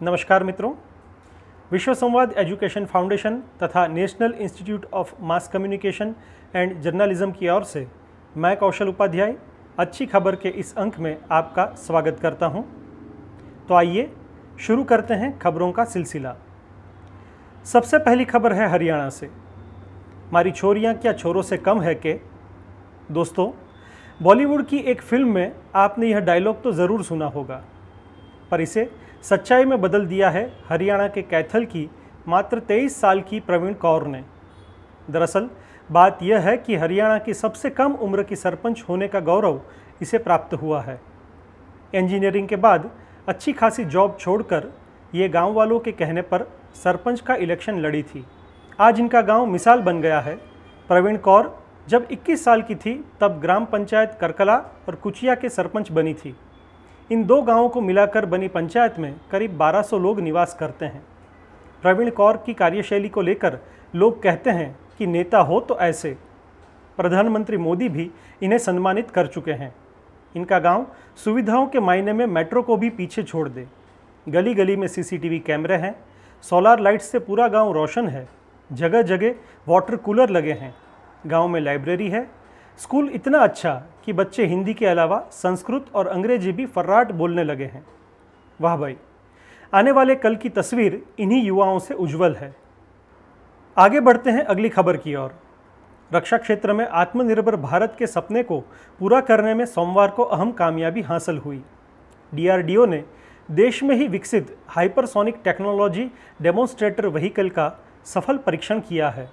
नमस्कार मित्रों। Vishwa Samvad education foundation तथा national institute of mass communication and journalism की ओर से मैं कौशल उपाध्याय, अच्छी खबर के इस अंक में आपका स्वागत करता हूँ। तो आइए शुरू करते हैं खबरों का सिलसिला। सबसे पहली खबर है हरियाणा से। हमारी छोरियाँ क्या छोरों से कम है के? दोस्तों, बॉलीवुड की एक फ़िल्म में आपने यह डायलॉग तो ज़रूर सुना होगा, पर इसे सच्चाई में बदल दिया है हरियाणा के कैथल की, मात्र 23 साल की प्रवीण कौर ने। दरअसल, बात यह है कि हरियाणा की सबसे कम उम्र की सरपंच होने का गौरव इसे प्राप्त हुआ है। इंजीनियरिंग के बाद अच्छी खासी जॉब छोड़कर ये गाँव वालों के कहने पर सरपंच का इलेक्शन लड़ी थी। आज इनका गाँव मिसाल बन गया है। प्रवीण कौर जब 21 साल की थी, तब ग्राम पंचायत करकला और कुचिया के सरपंच बनी थी। इन दो गाँवों को मिलाकर बनी पंचायत में करीब 1200 लोग निवास करते हैं। प्रवीण कौर की कार्यशैली को लेकर लोग कहते हैं कि नेता हो तो ऐसे। प्रधानमंत्री मोदी भी इन्हें सम्मानित कर चुके हैं। इनका गाँव सुविधाओं के मायने में मेट्रो को भी पीछे छोड़ दे। गली गली में सीसीटीवी कैमरे हैं, सोलार लाइट से पूरा गाँव रोशन है जगह जगह वाटर कूलर लगे हैं। गाँव में लाइब्रेरी है स्कूल इतना अच्छा कि बच्चे हिंदी के अलावा संस्कृत और अंग्रेज़ी भी फर्राट बोलने लगे हैं। वाह भाई, आने वाले कल की तस्वीर इन्हीं युवाओं से उज्जवल है। आगे बढ़ते हैं अगली खबर की ओर। रक्षा क्षेत्र में आत्मनिर्भर भारत के सपने को पूरा करने में सोमवार को अहम कामयाबी हासिल हुई। डीआरडीओ ने देश में ही विकसित हाइपरसोनिक टेक्नोलॉजी डेमोन्स्ट्रेटर व्हीकल का सफल परीक्षण किया है।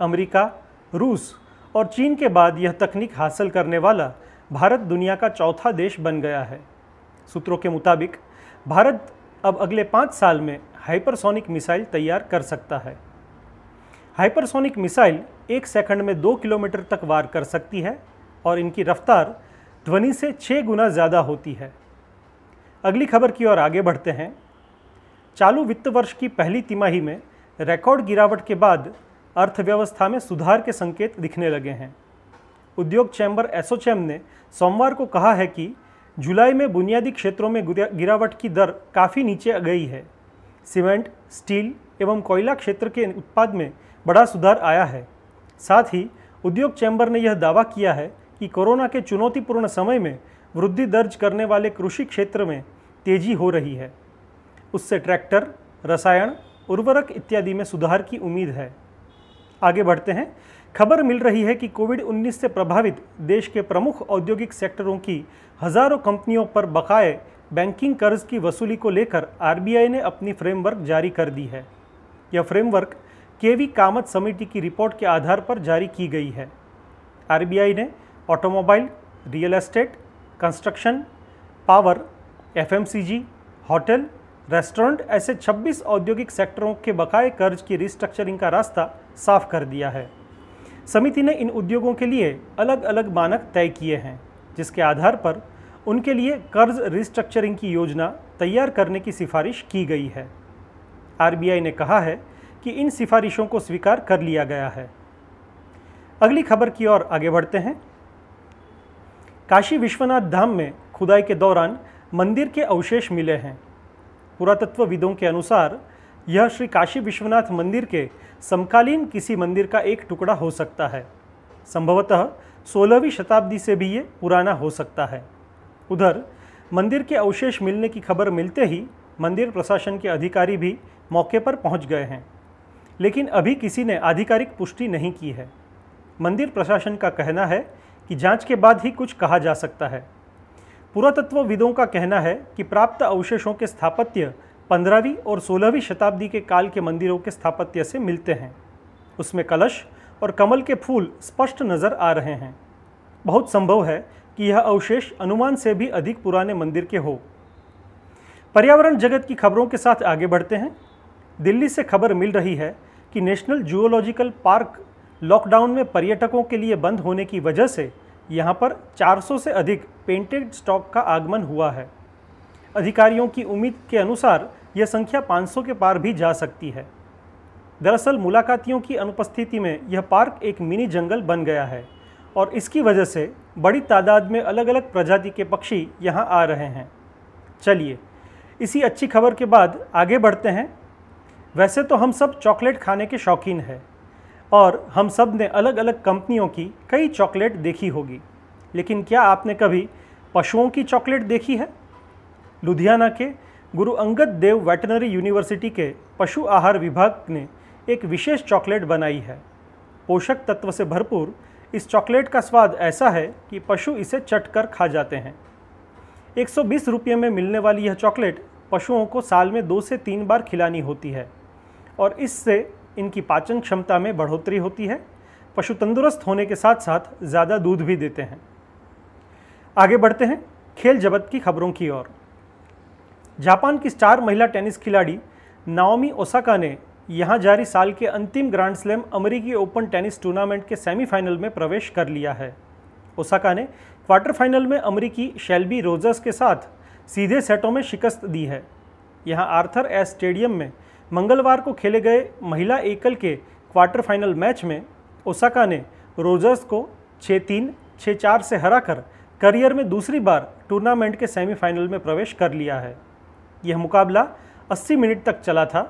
अमेरिका, रूस और चीन के बाद यह तकनीक हासिल करने वाला भारत दुनिया का चौथा देश बन गया है। सूत्रों के मुताबिक, भारत अब अगले पाँच साल में हाइपरसोनिक मिसाइल तैयार कर सकता है। हाइपरसोनिक मिसाइल एक सेकंड में दो किलोमीटर तक वार कर सकती है और इनकी रफ्तार ध्वनि से छः गुना ज़्यादा होती है। अगली खबर की ओर आगे बढ़ते हैं। चालू वित्त वर्ष की पहली तिमाही में रिकॉर्ड गिरावट के बाद अर्थव्यवस्था में सुधार के संकेत दिखने लगे हैं। उद्योग चैम्बर एसोचैम ने सोमवार को कहा है कि जुलाई में बुनियादी क्षेत्रों में गिरावट की दर काफ़ी नीचे गई है। सीमेंट, स्टील एवं कोयला क्षेत्र के उत्पाद में बड़ा सुधार आया है। साथ ही उद्योग चैम्बर ने यह दावा किया है कि कोरोना के चुनौतीपूर्ण समय में वृद्धि दर्ज करने वाले कृषि क्षेत्र में तेज़ी हो रही है। उससे ट्रैक्टर, रसायन, उर्वरक इत्यादि में सुधार की उम्मीद है। आगे बढ़ते हैं। खबर मिल रही है कि कोविड 19 से प्रभावित देश के प्रमुख औद्योगिक सेक्टरों की हज़ारों कंपनियों पर बकाए बैंकिंग कर्ज की वसूली को लेकर आरबीआई ने अपनी फ्रेमवर्क जारी कर दी है। यह फ्रेमवर्क केवी कामत समिति की रिपोर्ट के आधार पर जारी की गई है। आरबीआई ने automobile real estate construction power FMCG, hotel restaurant ऐसे 26 औद्योगिक सेक्टरों के बकाए कर्ज की रिस्ट्रक्चरिंग का रास्ता साफ़ कर दिया है। समिति ने इन उद्योगों के लिए अलग अलग मानक तय किए हैं, जिसके आधार पर उनके लिए कर्ज रिस्ट्रक्चरिंग की योजना तैयार करने की सिफारिश की गई है। आरबीआई ने कहा है कि इन सिफारिशों को स्वीकार कर लिया गया है। अगली खबर की ओर आगे बढ़ते हैं। काशी विश्वनाथ धाम में खुदाई के दौरान मंदिर के अवशेष मिले हैं। पुरातत्वविदों के अनुसार, यह श्री काशी विश्वनाथ मंदिर के समकालीन किसी मंदिर का एक टुकड़ा हो सकता है। संभवतः सोलहवीं शताब्दी से भी ये पुराना हो सकता है। उधर, मंदिर के अवशेष मिलने की खबर मिलते ही मंदिर प्रशासन के अधिकारी भी मौके पर पहुँच गए हैं। लेकिन अभी किसी ने आधिकारिक पुष्टि नहीं की है। मंदिर प्रशासन का कहना है कि जाँच के बाद ही कुछ कहा जा सकता है। पुरातत्वविदों का कहना है कि प्राप्त अवशेषों के स्थापत्य पंद्रहवीं और सोलहवीं शताब्दी के काल के मंदिरों के स्थापत्य से मिलते हैं। उसमें कलश और कमल के फूल स्पष्ट नज़र आ रहे हैं। बहुत संभव है कि यह अवशेष अनुमान से भी अधिक पुराने मंदिर के हो। पर्यावरण जगत की खबरों के साथ आगे बढ़ते हैं। दिल्ली से खबर मिल रही है कि नेशनल जूलॉजिकल पार्क लॉकडाउन में पर्यटकों के लिए बंद होने की वजह से यहाँ पर 400 से अधिक पेंटेड स्टॉक का आगमन हुआ है। अधिकारियों की उम्मीद के अनुसार यह संख्या 500 के पार भी जा सकती है। दरअसल मुलाकातियों की अनुपस्थिति में यह पार्क एक मिनी जंगल बन गया है और इसकी वजह से बड़ी तादाद में अलग अलग प्रजाति के पक्षी यहाँ आ रहे हैं। चलिए, इसी अच्छी खबर के बाद आगे बढ़ते हैं। वैसे तो हम सब चॉकलेट खाने के शौकीन हैं। और हम सबने अलग अलग कंपनियों की कई चॉकलेट देखी होगी। लेकिन क्या आपने कभी पशुओं की चॉकलेट देखी है? लुधियाना के गुरु अंगद देव वेटनरी यूनिवर्सिटी के पशु आहार विभाग ने एक विशेष चॉकलेट बनाई है। पोषक तत्व से भरपूर इस चॉकलेट का स्वाद ऐसा है कि पशु इसे चट कर खा जाते हैं। 120 रुपये में मिलने वाली यह चॉकलेट पशुओं को साल में दो से तीन बार खिलानी होती है और इससे इनकी पाचन क्षमता में बढ़ोतरी होती है। पशु तंदुरुस्त होने के साथ साथ ज़्यादा दूध भी देते हैं। आगे बढ़ते हैं खेल जगत की खबरों की ओर। जापान की स्टार महिला टेनिस खिलाड़ी नाओमी ओसाका ने यहाँ जारी साल के अंतिम ग्रैंड स्लैम अमेरिकी ओपन टेनिस टूर्नामेंट के सेमीफाइनल में प्रवेश कर लिया है। ओसाका ने क्वार्टर फाइनल में अमेरिकी शेल्बी रोजर्स के साथ सीधे सेटों में शिकस्त दी है। यहाँ आर्थर एस स्टेडियम में मंगलवार को खेले गए महिला एकल के क्वार्टर फाइनल मैच में ओसाका ने रोजर्स को छः तीन छः चार से हराकर करियर में दूसरी बार टूर्नामेंट के सेमीफाइनल में प्रवेश कर लिया है। यह मुकाबला 80 मिनट तक चला था।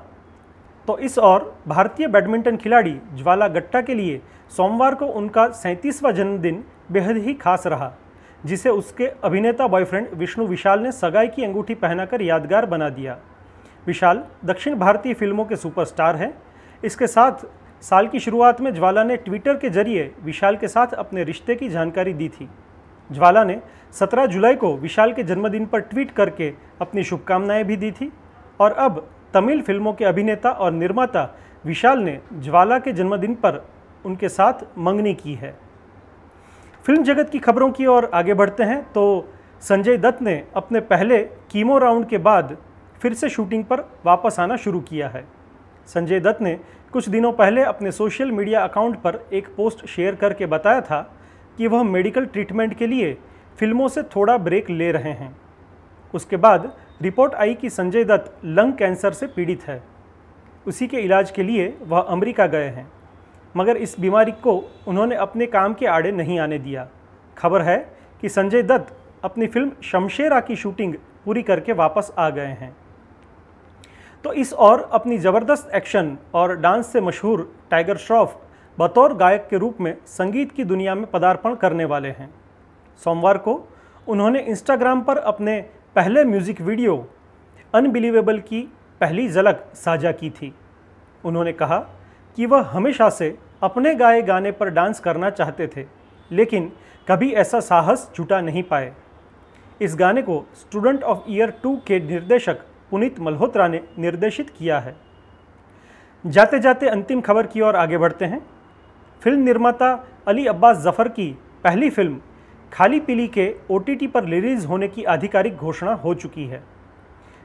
तो इस और भारतीय बैडमिंटन खिलाड़ी ज्वाला गट्टा के लिए सोमवार को उनका सैंतीसवां जन्मदिन बेहद ही खास रहा, जिसे उसके अभिनेता बॉयफ्रेंड विष्णु विशाल ने सगाई की अंगूठी पहनाकर यादगार बना दिया। विशाल, दक्षिण भारतीय फ़िल्मों के सुपरस्टार हैं। इसके साथ, साल की शुरुआत में ज्वाला ने ट्विटर के ज़रिए विशाल के साथ अपने रिश्ते की जानकारी दी थी। ज्वाला ने 17 जुलाई को विशाल के जन्मदिन पर ट्वीट करके अपनी शुभकामनाएँ भी दी थी। और अब, तमिल फ़िल्मों के अभिनेता और निर्माता विशाल ने ज्वाला के जन्मदिन पर उनके साथ मंगनी की है। फ़िल्म जगत की खबरों की ओर आगे बढ़ते हैं तो संजय दत्त ने अपने पहले कीमो राउंड के बाद फिर से शूटिंग पर वापस आना शुरू किया है। संजय दत्त ने कुछ दिनों पहले अपने सोशल मीडिया अकाउंट पर एक पोस्ट शेयर करके बताया था कि वह मेडिकल ट्रीटमेंट के लिए फ़िल्मों से थोड़ा ब्रेक ले रहे हैं। उसके बाद रिपोर्ट आई कि संजय दत्त लंग कैंसर से पीड़ित है। उसी के इलाज के लिए वह अमेरिका गए हैं। मगर इस बीमारी को उन्होंने अपने काम के आड़े नहीं आने दिया। खबर है कि संजय दत्त अपनी फ़िल्म शमशेरा की शूटिंग पूरी करके वापस आ गए हैं। तो इस और अपनी ज़बरदस्त एक्शन और डांस से मशहूर टाइगर श्रॉफ बतौर गायक के रूप में संगीत की दुनिया में पदार्पण करने वाले हैं। सोमवार को उन्होंने इंस्टाग्राम पर अपने पहले म्यूज़िक वीडियो, अनबिलीवेबल की पहली झलक साझा की थी। उन्होंने कहा कि वह हमेशा से अपने गाए गाने पर डांस करना चाहते थे, लेकिन कभी ऐसा साहस जुटा नहीं पाए। इस गाने को स्टूडेंट ऑफ़ ईयर टू के निर्देशक पुनीत मल्होत्रा ने निर्देशित किया है। जाते जाते अंतिम खबर की ओर आगे बढ़ते हैं। फ़िल्म निर्माता अली अब्बास जफ़र की पहली फ़िल्म, खाली पीली के ओटीटी पर रिलीज़ होने की आधिकारिक घोषणा हो चुकी है।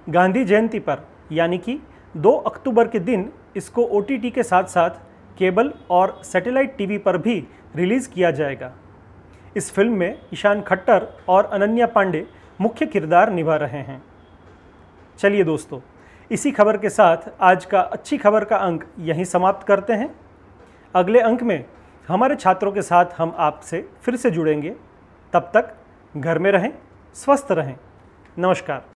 गांधी जयंती पर, यानी कि 2 अक्टूबर के दिन इसको ओटीटी के साथ साथ केबल और सैटेलाइट टीवी पर भी रिलीज़ किया जाएगा। इस फ़िल्म में ईशान खट्टर और अनन्या पांडे मुख्य किरदार निभा रहे हैं। चलिए दोस्तों, इसी खबर के साथ आज का अच्छी खबर का अंक यहीं समाप्त करते हैं। अगले अंक में हमारे छात्रों के साथ हम आपसे फिर से जुड़ेंगे। तब तक घर में रहें, स्वस्थ रहें। नमस्कार।